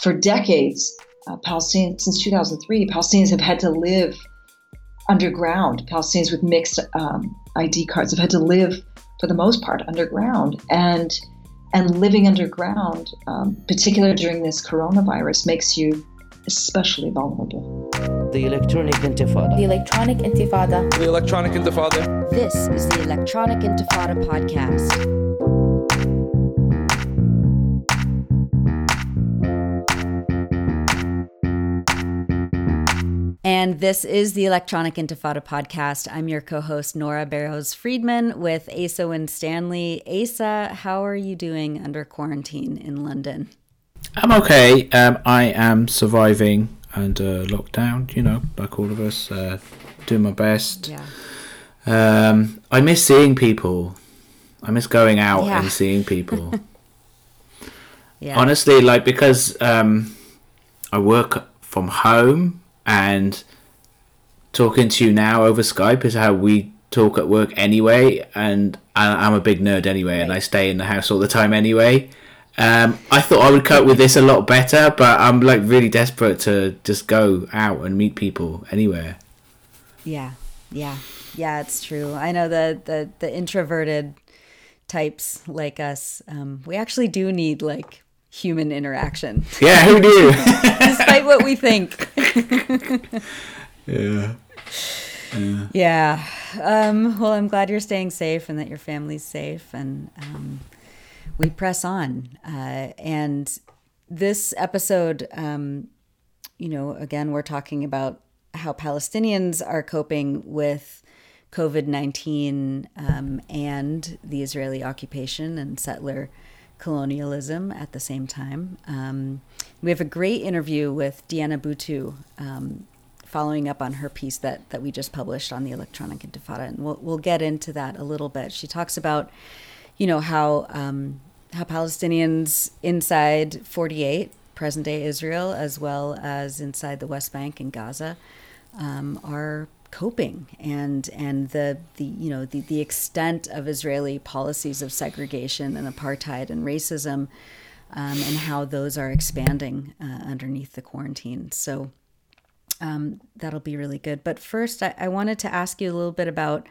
for decades, uh, Palestinians, since 2003, Palestinians have had to live underground. Palestinians with mixed um, ID cards have had to live, for the most part, underground. And and living underground, um, particularly during this coronavirus, makes you especially vulnerable. The Electronic Intifada. The Electronic Intifada. The Electronic Intifada. This is the Electronic Intifada podcast. And this is the Electronic Intifada podcast. I'm your co host, Nora Barrows Friedman, with Asa Winstanley. Asa, how are you doing under quarantine in London? I'm okay. Um, I am surviving under lockdown, you know, like all of us, uh, doing my best. Yeah. Um, I miss seeing people. I miss going out Yeah. and seeing people. Yeah. Honestly, like because um, I work from home and talking to you now over Skype is how we talk at work anyway. And I, I'm a big nerd anyway, and I stay in the house all the time anyway. Um, I thought I would cope with this a lot better, but I'm like really desperate to just go out and meet people anywhere. Yeah, yeah, yeah. It's true. I know the the the introverted types like us. Um, we actually do need like human interaction, Yeah, who knew? despite what we think. yeah. Yeah. Um, well, I'm glad you're staying safe and that your family's safe, and um, we press on. Uh, and this episode, um, you know, again, we're talking about how Palestinians are coping with COVID 19 um, and the Israeli occupation and settler colonialism at the same time. Um, we have a great interview with Diana Buttu. Um, following up on her piece that, that we just published on the electronic intifada and we'll, we'll get into that a little bit she talks about you know how um, how palestinians inside 48 present day israel as well as inside the west bank and gaza um, are coping and and the the you know the, the extent of israeli policies of segregation and apartheid and racism um, and how those are expanding uh, underneath the quarantine so um, that'll be really good. But first, I, I wanted to ask you a little bit about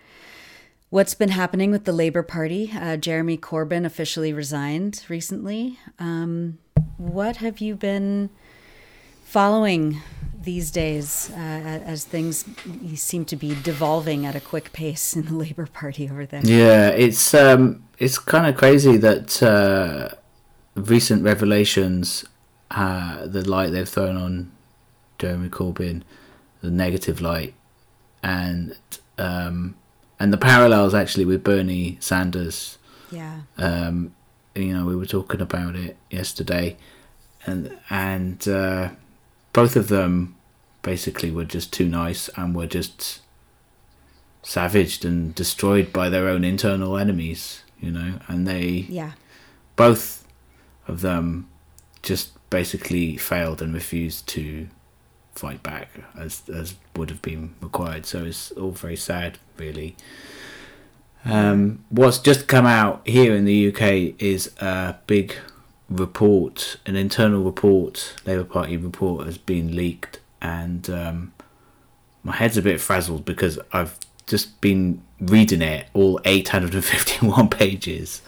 what's been happening with the Labour Party. Uh, Jeremy Corbyn officially resigned recently. Um, what have you been following these days uh, as things seem to be devolving at a quick pace in the Labour Party over there? Yeah, it's um, it's kind of crazy that uh, recent revelations, uh, the light they've thrown on Jeremy Corbyn, the negative light, and um, and the parallels actually with Bernie Sanders. Yeah. Um, you know, we were talking about it yesterday, and and uh, both of them basically were just too nice and were just savaged and destroyed by their own internal enemies. You know, and they Yeah. both of them just basically failed and refused to fight back as as would have been required. So it's all very sad, really. Um, what's just come out here in the UK is a big report, an internal report, Labour Party report has been leaked, and um, my head's a bit frazzled because I've just been reading it, all 851 pages.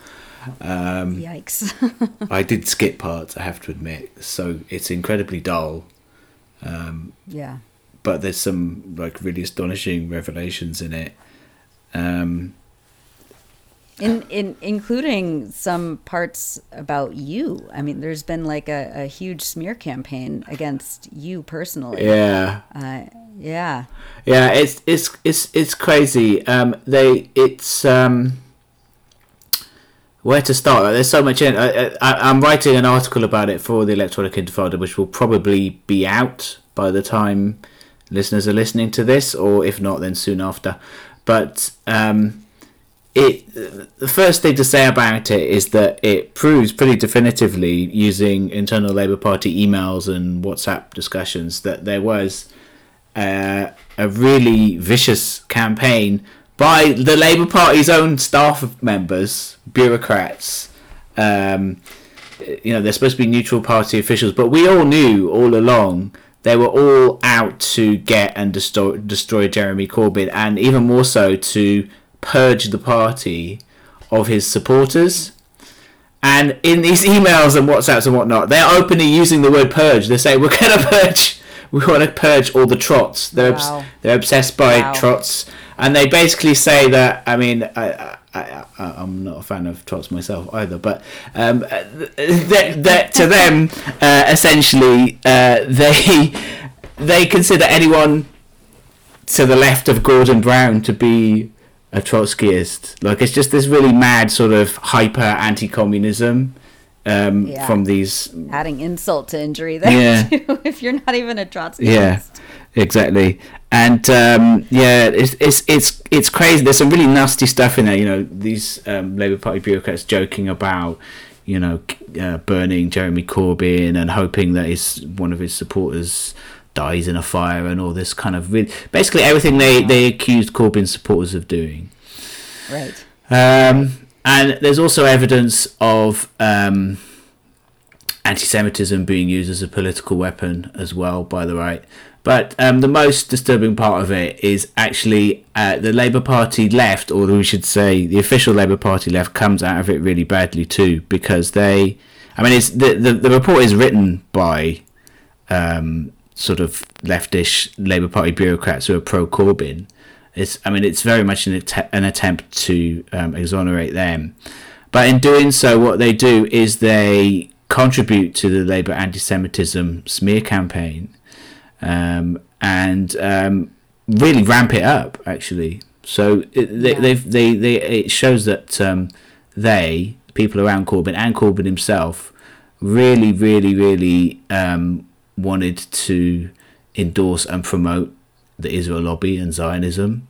Um, Yikes. I did skip parts, I have to admit, so it's incredibly dull. Um, yeah. but there's some like really astonishing revelations in it. Um, in in including some parts about you. I mean, there's been like a, a huge smear campaign against you personally. yeah, Uh, yeah. yeah, it's it's it's it's crazy. Um, they it's um, where to start? Like, there's so much in. I, I, I'm writing an article about it for the Electronic Intifada, which will probably be out by the time listeners are listening to this, or if not, then soon after. But um, it the first thing to say about it is that it proves pretty definitively using internal Labour Party emails and WhatsApp discussions that there was uh, a really vicious campaign by the Labour Party's own staff members, bureaucrats, um, you know they're supposed to be neutral party officials, but we all knew all along they were all out to get and destroy, destroy Jeremy Corbyn, and even more so to purge the party of his supporters. And in these emails and WhatsApps and whatnot, they're openly using the word purge. They say, We're going to purge. We want to purge all the trots. They're, wow. obs- they're obsessed by wow. trots. And they basically say that, I mean, I, I, am not a fan of trots myself either, but um, that, that to them, uh, essentially, uh, they they consider anyone to the left of Gordon Brown to be a Trotskyist. Like it's just this really mad sort of hyper anti-communism um, yeah. from these adding insult to injury there yeah. too, if you're not even a Trotskyist. Yeah, exactly. And um, yeah, it's it's it's it's crazy. There's some really nasty stuff in there. You know, these um, Labour Party bureaucrats joking about you know uh, burning Jeremy Corbyn and hoping that his one of his supporters dies in a fire and all this kind of really, basically everything they they accused Corbyn supporters of doing. Right. Um, and there's also evidence of um, anti-Semitism being used as a political weapon as well by the right. But um, the most disturbing part of it is actually uh, the Labour Party left, or we should say the official Labour Party left, comes out of it really badly too because they. I mean, it's the the, the report is written by um, sort of leftish Labour Party bureaucrats who are pro Corbyn. It's, I mean, it's very much an, att- an attempt to um, exonerate them. But in doing so, what they do is they contribute to the Labour anti Semitism smear campaign um, and um, really ramp it up, actually. So it, they, yeah. they, they, it shows that um, they, people around Corbyn and Corbyn himself, really, really, really um, wanted to endorse and promote the Israel lobby and Zionism,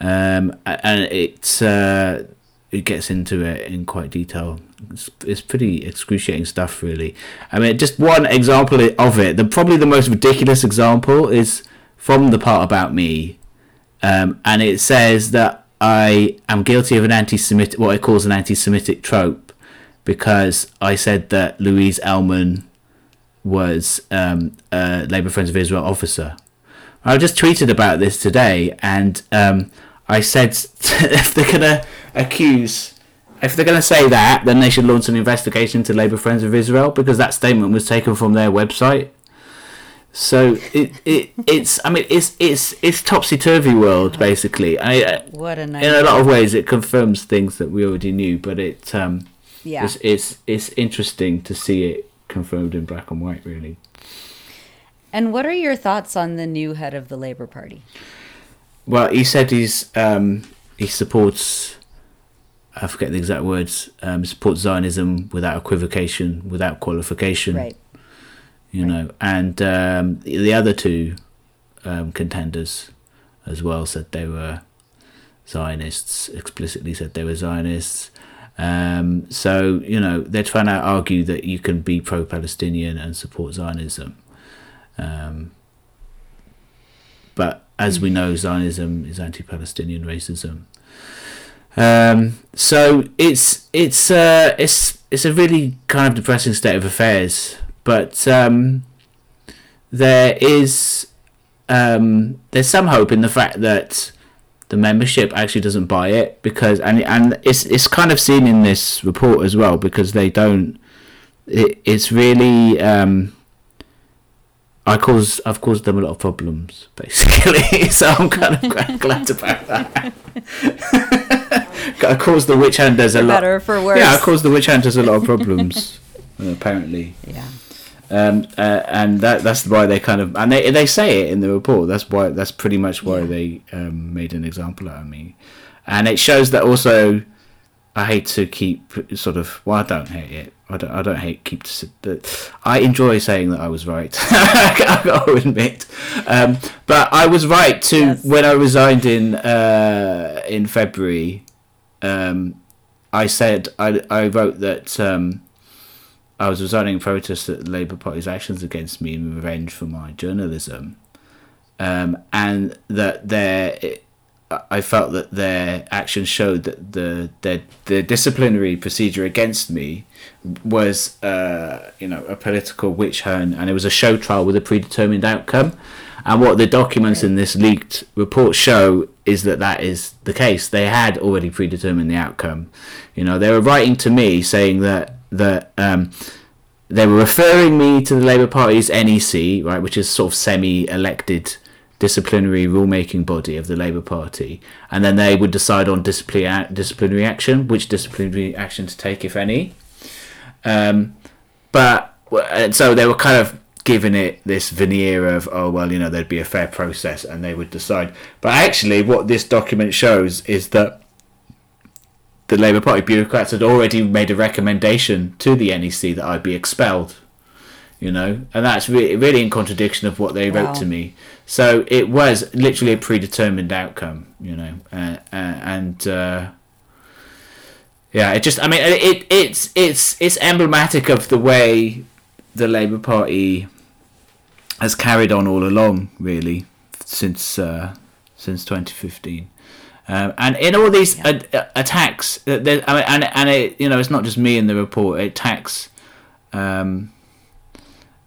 um, and it uh, it gets into it in quite detail. It's, it's, pretty excruciating stuff, really. I mean, just one example of it. The probably the most ridiculous example is from the part about me, um, and it says that I am guilty of an anti-Semitic, what it calls an anti-Semitic trope, because I said that Louise Ellman was um, a Labour Friends of Israel officer. I just tweeted about this today, and um, I said if they're gonna accuse, if they're gonna say that, then they should launch an investigation to Labour Friends of Israel because that statement was taken from their website. So it, it it's I mean it's it's it's topsy turvy world basically. I, what a nightmare. in a lot of ways it confirms things that we already knew, but it um yeah it's it's, it's interesting to see it confirmed in black and white, really. And what are your thoughts on the new head of the Labour Party? Well, he said he's um, he supports. I forget the exact words. Um, supports Zionism without equivocation, without qualification. Right. You right. know, and um, the other two um, contenders as well said they were Zionists. Explicitly said they were Zionists. Um, so you know they're trying to argue that you can be pro-Palestinian and support Zionism, um, but as we know, Zionism is anti-Palestinian racism. Um, so it's it's uh, it's it's a really kind of depressing state of affairs. But um, there is um, there's some hope in the fact that the membership actually doesn't buy it because and and it's it's kind of seen in this report as well because they don't it, it's really um, I cause I've caused them a lot of problems basically. So I'm kind of glad about that. I caused the witch hunters a lot better for worse yeah I caused the witch hunters a lot of problems apparently. Yeah um, uh, and that that's why they kind of and they they say it in the report. That's why that's pretty much why yeah. they um, made an example out of me, and it shows that also. I hate to keep sort of. Well, I don't hate it. I don't. I don't hate keep. To, I enjoy saying that I was right. I got to admit, um, but I was right to yes. when I resigned in uh, in February. Um, I said I I wrote that um, I was resigning in protest at the Labour Party's actions against me in revenge for my journalism, um, and that there I felt that their actions showed that the the, the disciplinary procedure against me was uh, you know a political witch hunt, and it was a show trial with a predetermined outcome. And what the documents in this leaked report show is that that is the case. They had already predetermined the outcome. You know, they were writing to me saying that that um, they were referring me to the Labour Party's NEC, right, which is sort of semi-elected disciplinary rulemaking body of the Labour Party, and then they would decide on disciplinary action, which disciplinary action to take, if any. Um, but and so they were kind of giving it this veneer of oh well you know there'd be a fair process and they would decide but actually what this document shows is that the Labour Party bureaucrats had already made a recommendation to the NEC that I'd be expelled you know and that's really, really in contradiction of what they wow. wrote to me so it was literally a predetermined outcome you know uh, uh, and uh, yeah it just i mean it it's it's it's emblematic of the way the Labour Party has carried on all along, really, since uh, since 2015. Um, and in all these yeah. a- attacks, I mean, and and it, you know, it's not just me in the report. It attacks, um,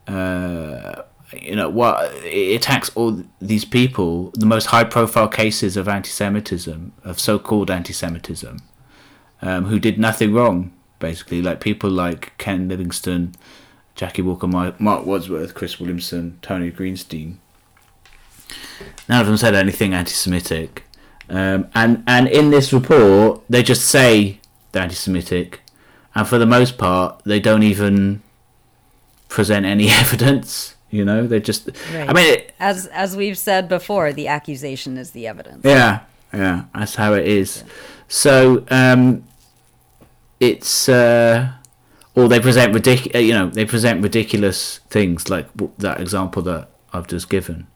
uh, you know, what it attacks all these people. The most high-profile cases of anti-Semitism, of so-called anti-Semitism, um, who did nothing wrong, basically, like people like Ken Livingstone, Jackie Walker, Mark Wadsworth, Chris Williamson, Tony Greenstein. None of them said anything anti-Semitic, um, and and in this report they just say they're anti-Semitic, and for the most part they don't even present any evidence. You know, they just. Right. I mean, it, as as we've said before, the accusation is the evidence. Yeah, yeah, that's how it is. Yeah. So um, it's. Uh, or they present ridiculous. Uh, you know, they present ridiculous things like that example that I've just given.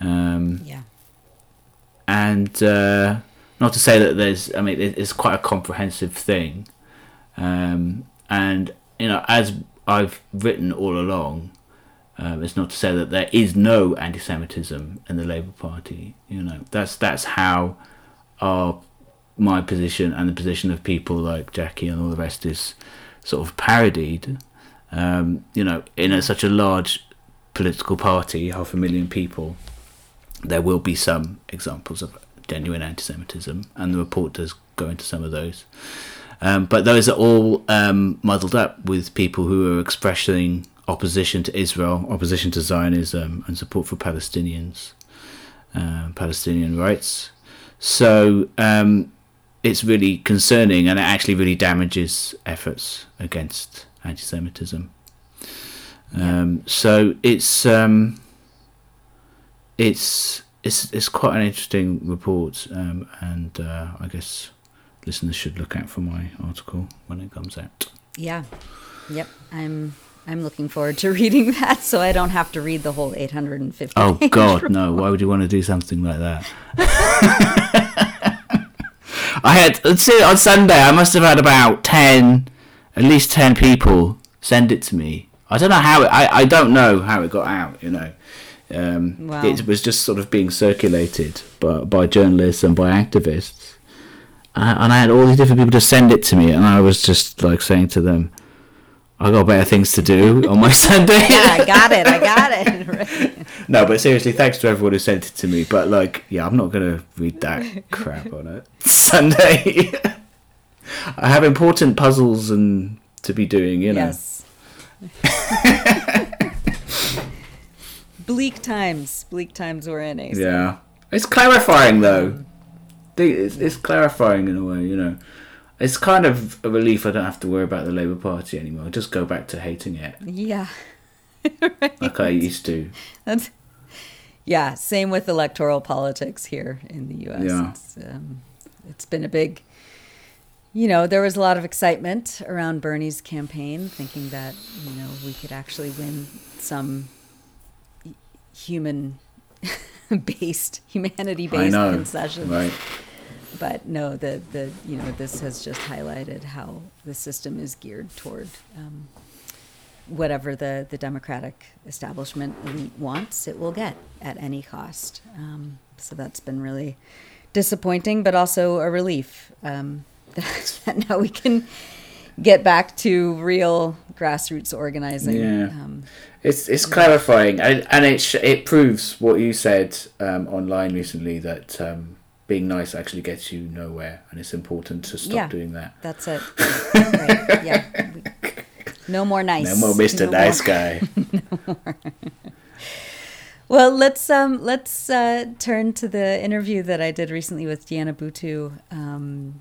Um, yeah. And uh, not to say that there's, I mean, it's quite a comprehensive thing. Um, and you know, as I've written all along, um, it's not to say that there is no anti-Semitism in the Labour Party. You know, that's that's how our my position and the position of people like Jackie and all the rest is sort of parodied, um, you know, in a, such a large political party, half a million people, there will be some examples of genuine anti-Semitism, and the report does go into some of those. Um, but those are all um, muddled up with people who are expressing opposition to Israel, opposition to Zionism, and support for Palestinians, uh, Palestinian rights. So um, it's really concerning and it actually really damages efforts against anti-Semitism. Um, so it's um, it's it's it's quite an interesting report, um, and uh, I guess listeners should look out for my article when it comes out. Yeah, yep. I'm I'm looking forward to reading that, so I don't have to read the whole 850. Oh God, report. no! Why would you want to do something like that? I had let's see on Sunday. I must have had about ten, at least ten people send it to me. I don't know how it. I, I don't know how it got out. You know, um, wow. it was just sort of being circulated by by journalists and by activists, uh, and I had all these different people to send it to me, and I was just like saying to them, I got better things to do on my Sunday. yeah, I got it. I got it. Right. No, but seriously, thanks to everyone who sent it to me. But like, yeah, I'm not gonna read that crap on it Sunday. I have important puzzles and to be doing, you know. Yes. Bleak times. Bleak times we're in. Eh, yeah, it's clarifying though. It's, it's clarifying in a way, you know it's kind of a relief I don't have to worry about the Labour Party anymore. I just go back to hating it. Yeah. right. Like I used to. That's, yeah, same with electoral politics here in the U.S. Yeah. It's, um, it's been a big, you know, there was a lot of excitement around Bernie's campaign, thinking that, you know, we could actually win some human based, humanity based concessions. Right but no, the the you know this has just highlighted how the system is geared toward um, whatever the the democratic establishment elite wants, it will get at any cost. Um, so that's been really disappointing, but also a relief um, that now we can get back to real grassroots organizing. Yeah. It's it's clarifying, and, and it sh- it proves what you said um, online recently that um, being nice actually gets you nowhere, and it's important to stop yeah, doing that. That's it. right. Yeah. No more nice. No more Mr. No nice more. guy. no more. Well, let's um, let's uh, turn to the interview that I did recently with Diana Buttu. Um,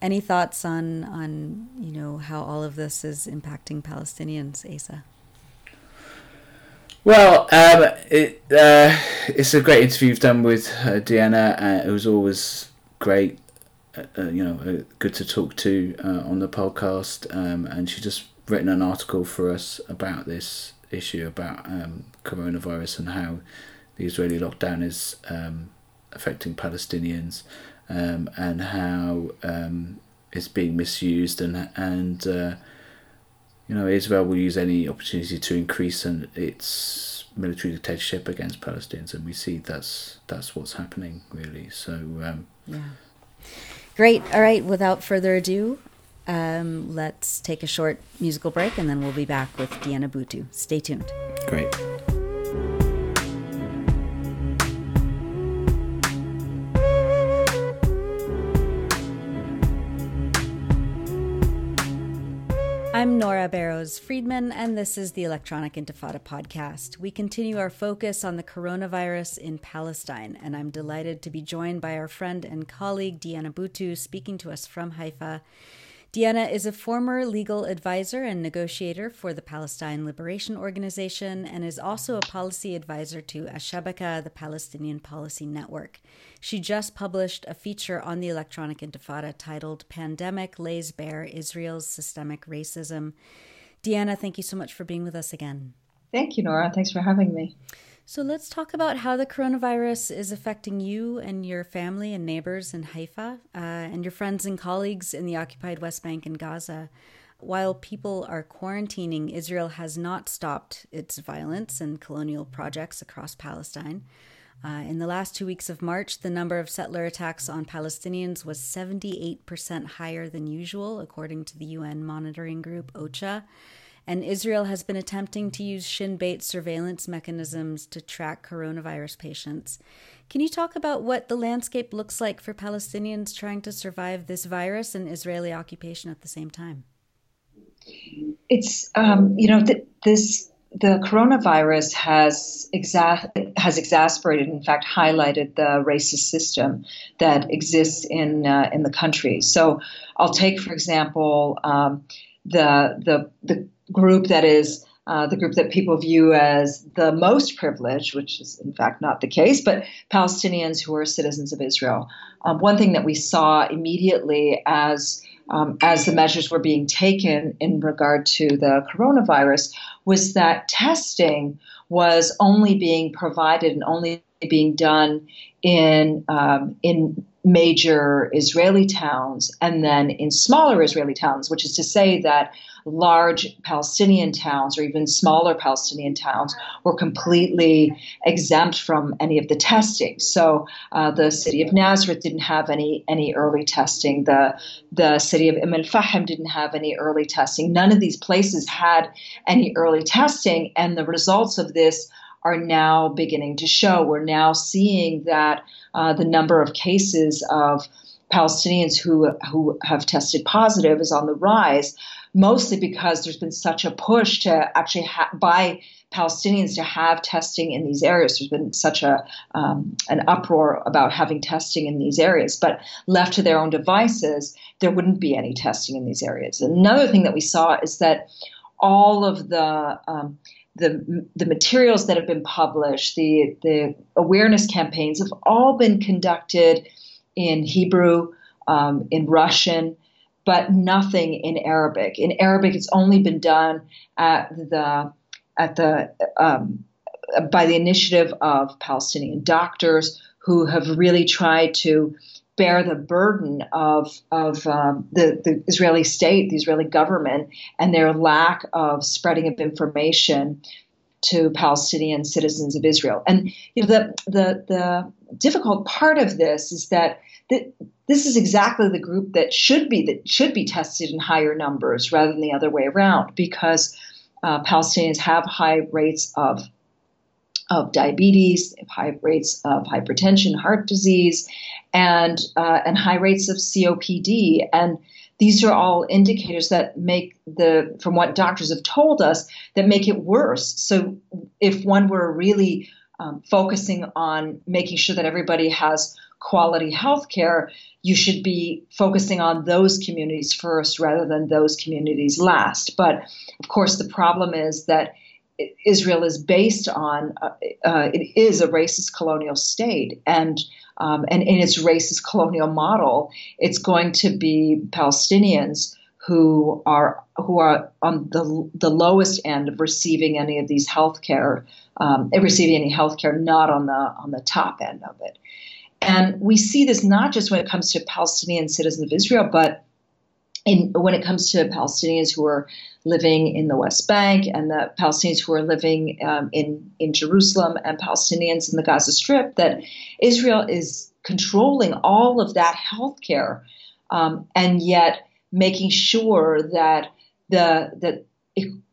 any thoughts on on you know how all of this is impacting Palestinians, Asa? Well, um, it, uh, it's a great interview you've done with uh, Diana. Uh, it was always great, uh, uh, you know, uh, good to talk to on the podcast. Um, and she just written an article for us about this issue about um, coronavirus and how the Israeli lockdown is um, affecting Palestinians um, and how um, it's being misused and and uh, you know Israel will use any opportunity to increase an, its military dictatorship against Palestinians and we see that's that's what's happening really so um, yeah great all right without further ado um, let's take a short musical break and then we'll be back with Diana Buttu. Stay tuned. Great. I'm Nora Barrows Friedman, and this is the Electronic Intifada podcast. We continue our focus on the coronavirus in Palestine, and I'm delighted to be joined by our friend and colleague Diana Buttu, speaking to us from Haifa. Diana is a former legal advisor and negotiator for the Palestine Liberation Organization and is also a policy advisor to Al-Shabaka, the Palestinian Policy Network. She just published a feature on the electronic intifada titled Pandemic Lays Bare Israel's Systemic Racism. Diana, thank you so much for being with us again. Thank you, Nora. Thanks for having me. So let's talk about how the coronavirus is affecting you and your family and neighbors in Haifa uh, and your friends and colleagues in the occupied West Bank and Gaza. While people are quarantining, Israel has not stopped its violence and colonial projects across Palestine. Uh, in the last two weeks of March, the number of settler attacks on Palestinians was 78% higher than usual, according to the UN monitoring group OCHA and Israel has been attempting to use Shin Bet surveillance mechanisms to track coronavirus patients. Can you talk about what the landscape looks like for Palestinians trying to survive this virus and Israeli occupation at the same time? It's um, you know th- this the coronavirus has exa- has exasperated, in fact, highlighted the racist system that exists in uh, in the country. So, I'll take for example um, the the the group that is uh, the group that people view as the most privileged, which is in fact not the case, but Palestinians who are citizens of Israel. Um, one thing that we saw immediately as um, as the measures were being taken in regard to the coronavirus was that testing was only being provided and only being done in um, in major Israeli towns and then in smaller Israeli towns, which is to say that large Palestinian towns or even smaller Palestinian towns were completely exempt from any of the testing. So uh, the city of Nazareth didn't have any any early testing. The the city of Umm al-Fahim didn't have any early testing. None of these places had any early testing, and the results of this are now beginning to show. We're now seeing that uh, the number of cases of Palestinians who who have tested positive is on the rise mostly because there's been such a push to actually ha- by Palestinians to have testing in these areas. There's been such a um, an uproar about having testing in these areas, but left to their own devices, there wouldn't be any testing in these areas. Another thing that we saw is that all of the um, the, the materials that have been published, the, the awareness campaigns have all been conducted in Hebrew, um, in Russian, but nothing in Arabic. In Arabic, it's only been done at the at the um, by the initiative of Palestinian doctors who have really tried to bear the burden of of um, the the Israeli state, the Israeli government, and their lack of spreading of information to Palestinian citizens of Israel. And you know, the the the difficult part of this is that th- this is exactly the group that should be that should be tested in higher numbers rather than the other way around, because uh, Palestinians have high rates of of diabetes, high rates of hypertension, heart disease, and uh, and high rates of COPD. And these are all indicators that make the, from what doctors have told us, that make it worse. So if one were really um, focusing on making sure that everybody has quality health care, you should be focusing on those communities first rather than those communities last. But of course, the problem is that Israel is based on, uh, uh, it is a racist colonial state. And um, and in its racist colonial model, it's going to be Palestinians who are who are on the the lowest end of receiving any of these health care, um, receiving any health care, not on the on the top end of it. And we see this not just when it comes to Palestinian citizens of Israel, but in, when it comes to Palestinians who are living in the West Bank and the Palestinians who are living um, in, in Jerusalem and Palestinians in the Gaza Strip, that Israel is controlling all of that health care um, and yet making sure that the that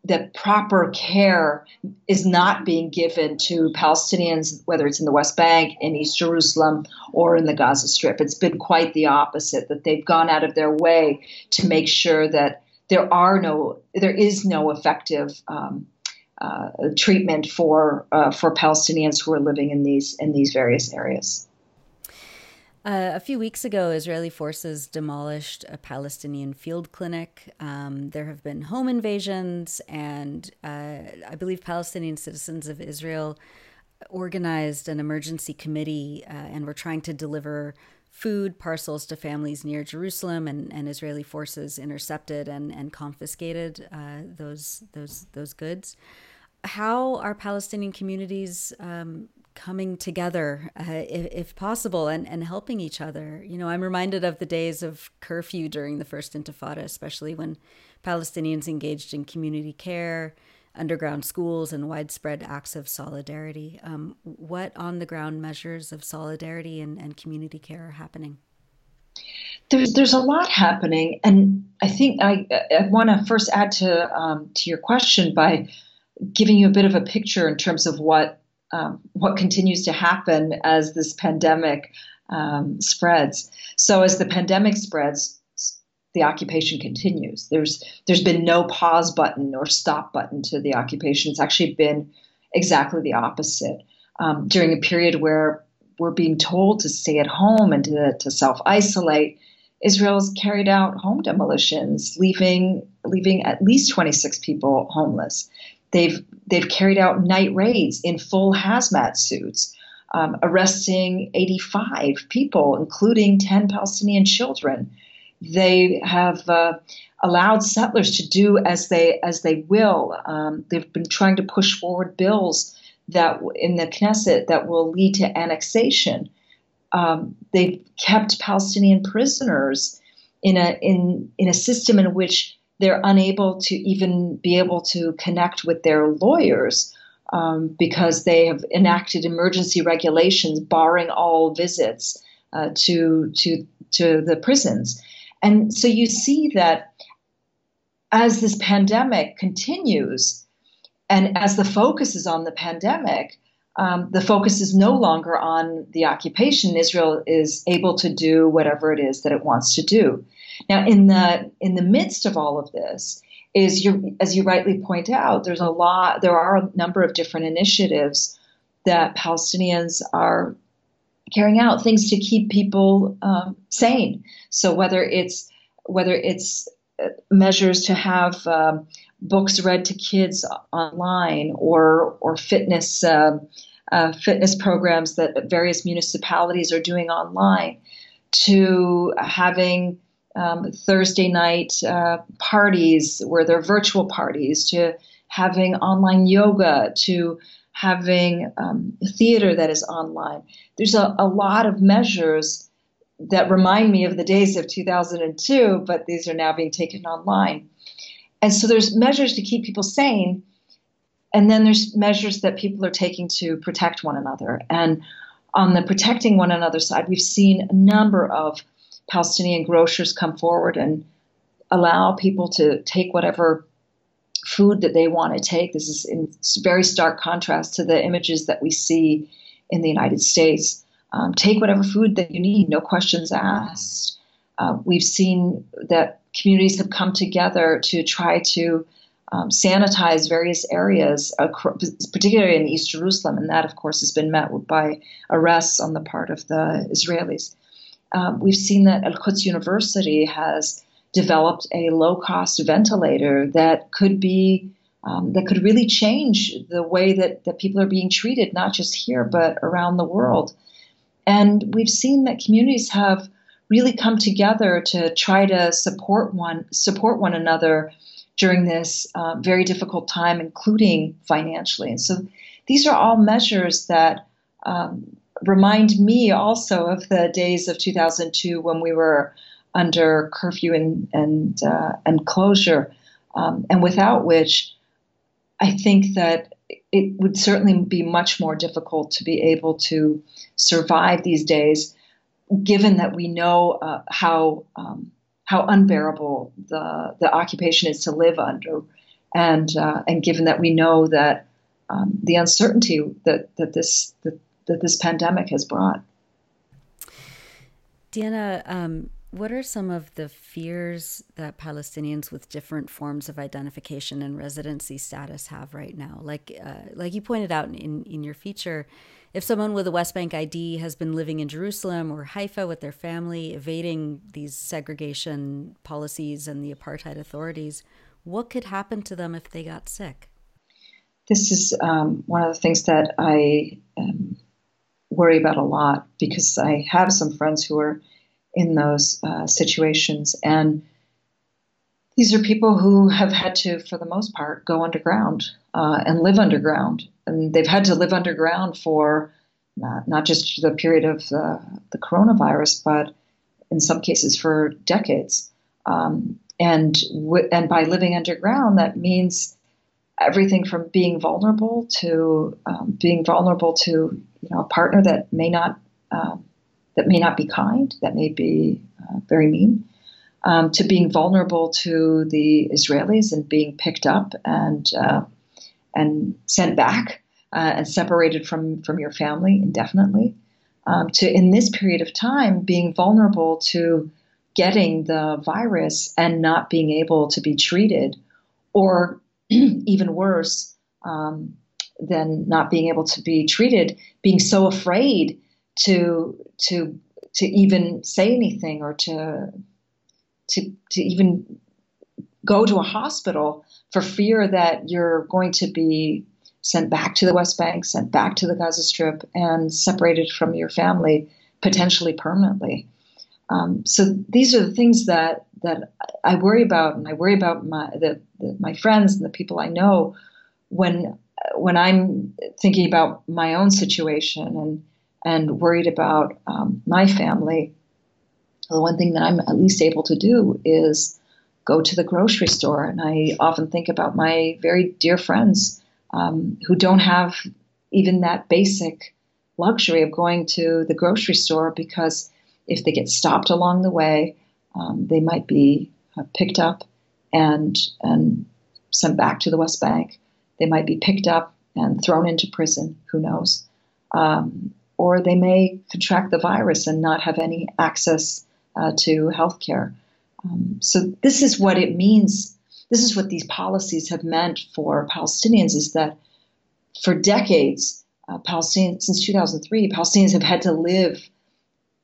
that proper care is not being given to Palestinians, whether it's in the West Bank, in East Jerusalem, or in the Gaza Strip. It's been quite the opposite, that they've gone out of their way to make sure that there are no, there is no effective um, uh, treatment for uh, for Palestinians who are living in these in these various areas. Uh, a few weeks ago, Israeli forces demolished a Palestinian field clinic. Um, there have been home invasions, and uh, I believe Palestinian citizens of Israel organized an emergency committee uh, and were trying to deliver food parcels to families near Jerusalem, and, and Israeli forces intercepted and, and confiscated uh, those those those goods. How are Palestinian communities um, coming together uh, if, if, possible and, and helping each other. You know, I'm reminded of the days of curfew during the first intifada, especially when Palestinians engaged in community care, underground schools, and widespread acts of solidarity. Um, what on the ground measures of solidarity and, and community care are happening? There's there's a lot happening, and I think I, I want to first add to um, to your question by giving you a bit of a picture in terms of what um, what continues to happen as this pandemic um, spreads. So as the pandemic spreads, the occupation continues. There's there's been no pause button or stop button to the occupation. It's actually been exactly the opposite. Um, during a period where we're being told to stay at home and to, to self isolate, Israel's carried out home demolitions, leaving leaving at least 26 people homeless. They've they've carried out night raids in full hazmat suits, um, arresting 85 people, including 10 Palestinian children. They have uh, allowed settlers to do as they as they will. Um, they've been trying to push forward bills that in the Knesset that will lead to annexation. Um, they've kept Palestinian prisoners in a in in a system in which they're unable to even be able to connect with their lawyers um, because they have enacted emergency regulations barring all visits uh, to to to the prisons, and so you see that as this pandemic continues, and as the focus is on the pandemic. Um, the focus is no longer on the occupation. Israel is able to do whatever it is that it wants to do. Now, in the in the midst of all of this, is you as you rightly point out, there's a lot. There are a number of different initiatives that Palestinians are carrying out, things to keep people um, sane. So whether it's whether it's uh, measures to have um, books read to kids online or or fitness uh, uh, fitness programs that various municipalities are doing online to having um, Thursday night uh, parties where they're virtual parties, to having online yoga, to having um, theater that is online. There's a, a lot of measures that remind me of the days of 2002, but these are now being taken online. And so there's measures to keep people sane. and then there's measures that people are taking to protect one another. And on the protecting one another side, we've seen a number of Palestinian grocers come forward and allow people to take whatever food that they want to take. This is in very stark contrast to the images that we see in the United States. Um, take whatever food that you need, no questions asked. Uh, we've seen that communities have come together to try to um, sanitize various areas, particularly in East Jerusalem, and that, of course, has been met by arrests on the part of the Israelis. Um, we've seen that Al Quds University has developed a low cost ventilator that could be um, that could really change the way that, that people are being treated, not just here, but around the world. And we've seen that communities have really come together to try to support one support one another during this uh, very difficult time, including financially. And so these are all measures that um, remind me also of the days of 2002 when we were under curfew and and uh, and closure, um, and without which I think that it would certainly be much more difficult to be able to survive these days, given that we know uh, how um, how unbearable the the occupation is to live under, and uh, and given that we know that um, the uncertainty that that this that, that this pandemic has brought. Diana, um, what are some of the fears that Palestinians with different forms of identification and residency status have right now? Like, uh, like you pointed out in, in your feature, if someone with a West Bank ID has been living in Jerusalem or Haifa with their family, evading these segregation policies and the apartheid authorities, what could happen to them if they got sick? This is um, one of the things that I um, worry about a lot because I have some friends who are in those uh, situations. And these are people who have had to, for the most part, go underground uh, and live underground. And they've had to live underground for uh, not just the period of the, the, coronavirus, but in some cases for decades. Um, and w- and by living underground, that means everything from being vulnerable to um, being vulnerable to you know a partner that may not um, that may not be kind, that may be uh, very mean, um, to being vulnerable to the Israelis and being picked up and uh, and sent back uh, and separated from from your family indefinitely, um, to in this period of time being vulnerable to getting the virus and not being able to be treated, or even worse. Um, than not being able to be treated, being so afraid to to to even say anything or to to to even go to a hospital for fear that you're going to be sent back to the West Bank, sent back to the Gaza Strip, and separated from your family potentially permanently. Um, so these are the things that that I worry about, and I worry about my the, the, my friends and the people I know when when I'm thinking about my own situation and and worried about um, my family, the one thing that I'm at least able to do is go to the grocery store. And I often think about my very dear friends um, who don't have even that basic luxury of going to the grocery store because if they get stopped along the way, um, they might be uh, picked up and and sent back to the West Bank. They might be picked up and thrown into prison. Who knows? Um, or they may contract the virus and not have any access uh, to health care. Um, so this is what it means. This is what these policies have meant for Palestinians is that for decades, uh, Palestinians, since 2003, Palestinians have had to live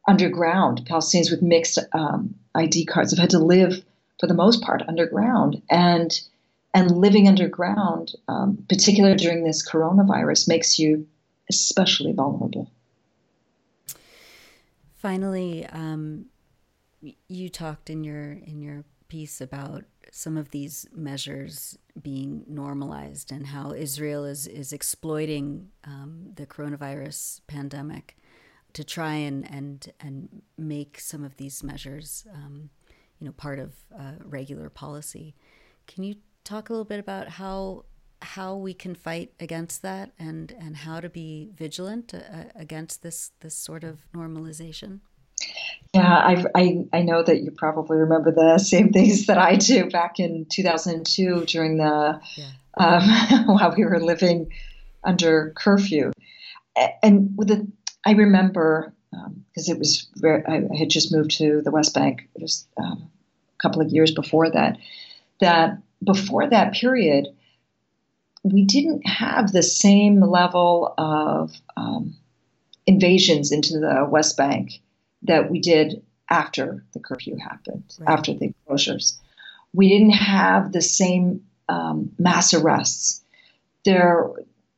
underground. Palestinians with mixed um, ID cards have had to live, for the most part, underground. And and living underground, um, particularly during this coronavirus, makes you especially vulnerable. Finally, um, you talked in your in your piece about some of these measures being normalized and how Israel is is exploiting um, the coronavirus pandemic to try and and and make some of these measures, um, you know, part of uh, regular policy. Can you talk a little bit about how how we can fight against that and, and how to be vigilant uh, against this, this sort of normalization? Yeah, I, I, I know that you probably remember the same things that I do back in 2002 during the yeah. um, while we were living under curfew, and with the I remember because um, it was very, I had just moved to the West Bank just um, a couple of years before that. That before that period, we didn't have the same level of um, invasions into the West Bank that we did after the curfew happened, right. after the closures. We didn't have the same um, mass arrests. There,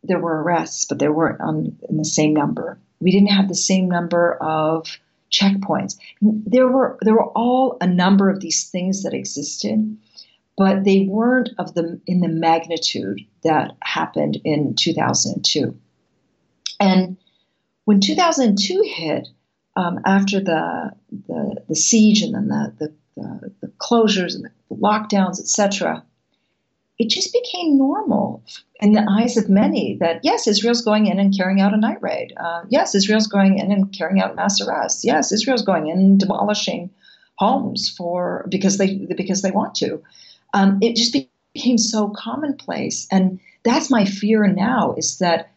there were arrests, but they weren't on, in the same number. We didn't have the same number of checkpoints. There were there were all a number of these things that existed, but they weren't of the in the magnitude that happened in 2002. And when 2002 hit, um, after the, the, the siege and then the the, the, the closures and the lockdowns, etc., it just became normal in the eyes of many that yes, Israel's going in and carrying out a night raid. Uh, yes, Israel's going in and carrying out mass arrests. Yes, Israel's going in and demolishing homes for because they because they want to. Um, it just became so commonplace, and that's my fear now is that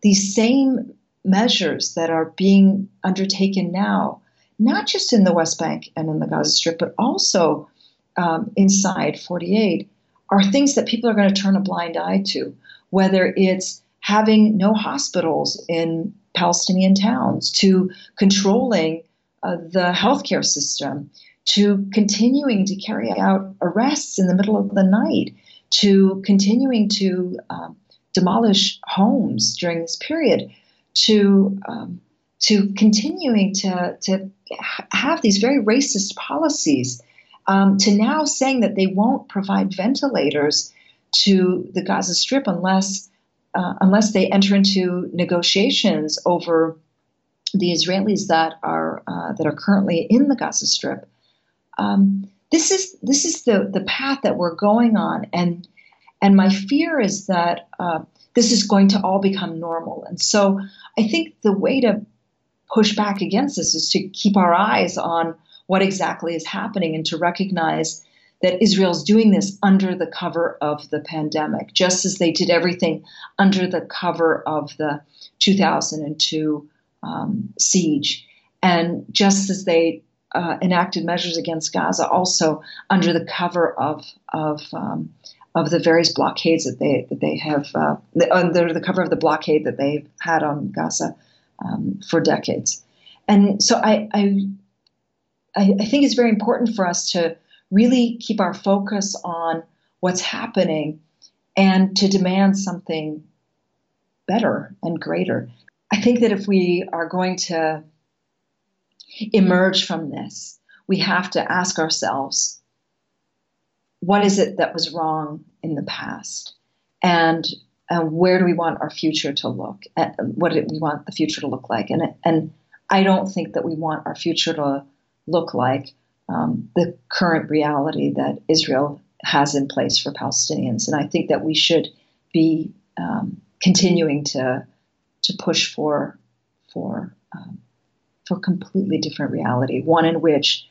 these same measures that are being undertaken now, not just in the West Bank and in the Gaza Strip, but also um, inside 48, are things that people are going to turn a blind eye to, whether it's having no hospitals in Palestinian towns, to controlling uh, the healthcare system, to continuing to carry out arrests in the middle of the night, to continuing to um, demolish homes during this period to um, to continuing to to have these very racist policies, um, to now saying that they won't provide ventilators to the Gaza Strip unless uh, unless they enter into negotiations over the Israelis that are uh, that are currently in the Gaza Strip. Um, this is this is the the path that we're going on, and and my fear is that uh, this is going to all become normal. And so I think the way to push back against this is to keep our eyes on what exactly is happening and to recognize that Israel's doing this under the cover of the pandemic, just as they did everything under the cover of the 2002 um, siege, and just as they uh, enacted measures against Gaza, also under the cover of of um, of the various blockades that they that they have uh, under the cover of the blockade that they've had on Gaza um, for decades. And so I, I I think it's very important for us to really keep our focus on what's happening and to demand something better and greater. I think that if we are going to emerge from this, we have to ask ourselves what is it that was wrong in the past? And uh, where do we want our future to look? At what do we want the future to look like? And and I don't think that we want our future to look like um, the current reality that Israel has in place for Palestinians. And I think that we should be um, continuing to to push for for um, for a completely different reality one in which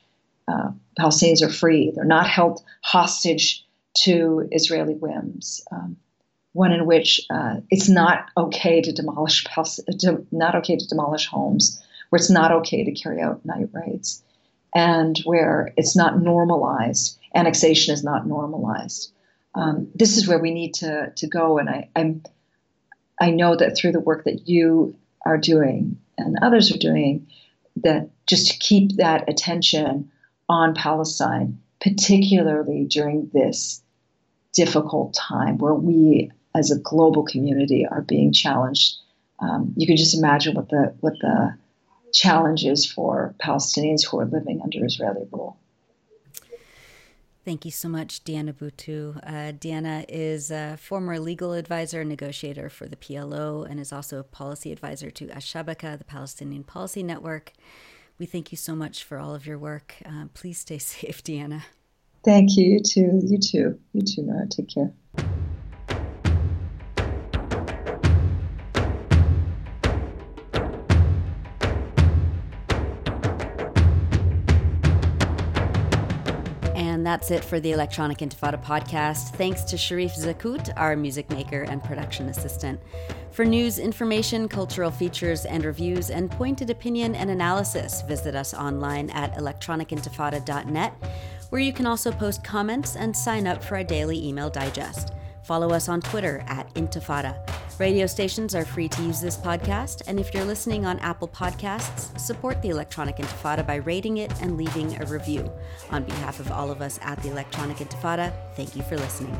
uh, Palestinians are free. They're not held hostage to Israeli whims. Um, one in which uh, it's not okay to demolish to, not okay to demolish homes, where it's not okay to carry out night raids, and where it's not normalized. Annexation is not normalized. Um, this is where we need to to go, and I, I'm I know that through the work that you are doing and others are doing, that just to keep that attention on Palestine, particularly during this difficult time where we as a global community are being challenged. Um, you can just imagine what the what the challenge is for Palestinians who are living under Israeli rule. Thank you so much, Diana Buttu. Uh, Diana is a former legal advisor and negotiator for the PLO and is also a policy advisor to Al-Shabaka, the Palestinian Policy Network. We thank you so much for all of your work. Uh, please stay safe, Diana. Thank you. You too. You too. You too, Nora. Take care. That's it for the Electronic Intifada podcast. Thanks to Sharif Zakut, our music maker and production assistant. For news, information, cultural features, and reviews, and pointed opinion and analysis, visit us online at electronicintifada.net, where you can also post comments and sign up for our daily email digest. Follow us on Twitter at Intifada. Radio stations are free to use this podcast, and if you're listening on Apple Podcasts, support the Electronic Intifada by rating it and leaving a review. On behalf of all of us at the Electronic Intifada, thank you for listening.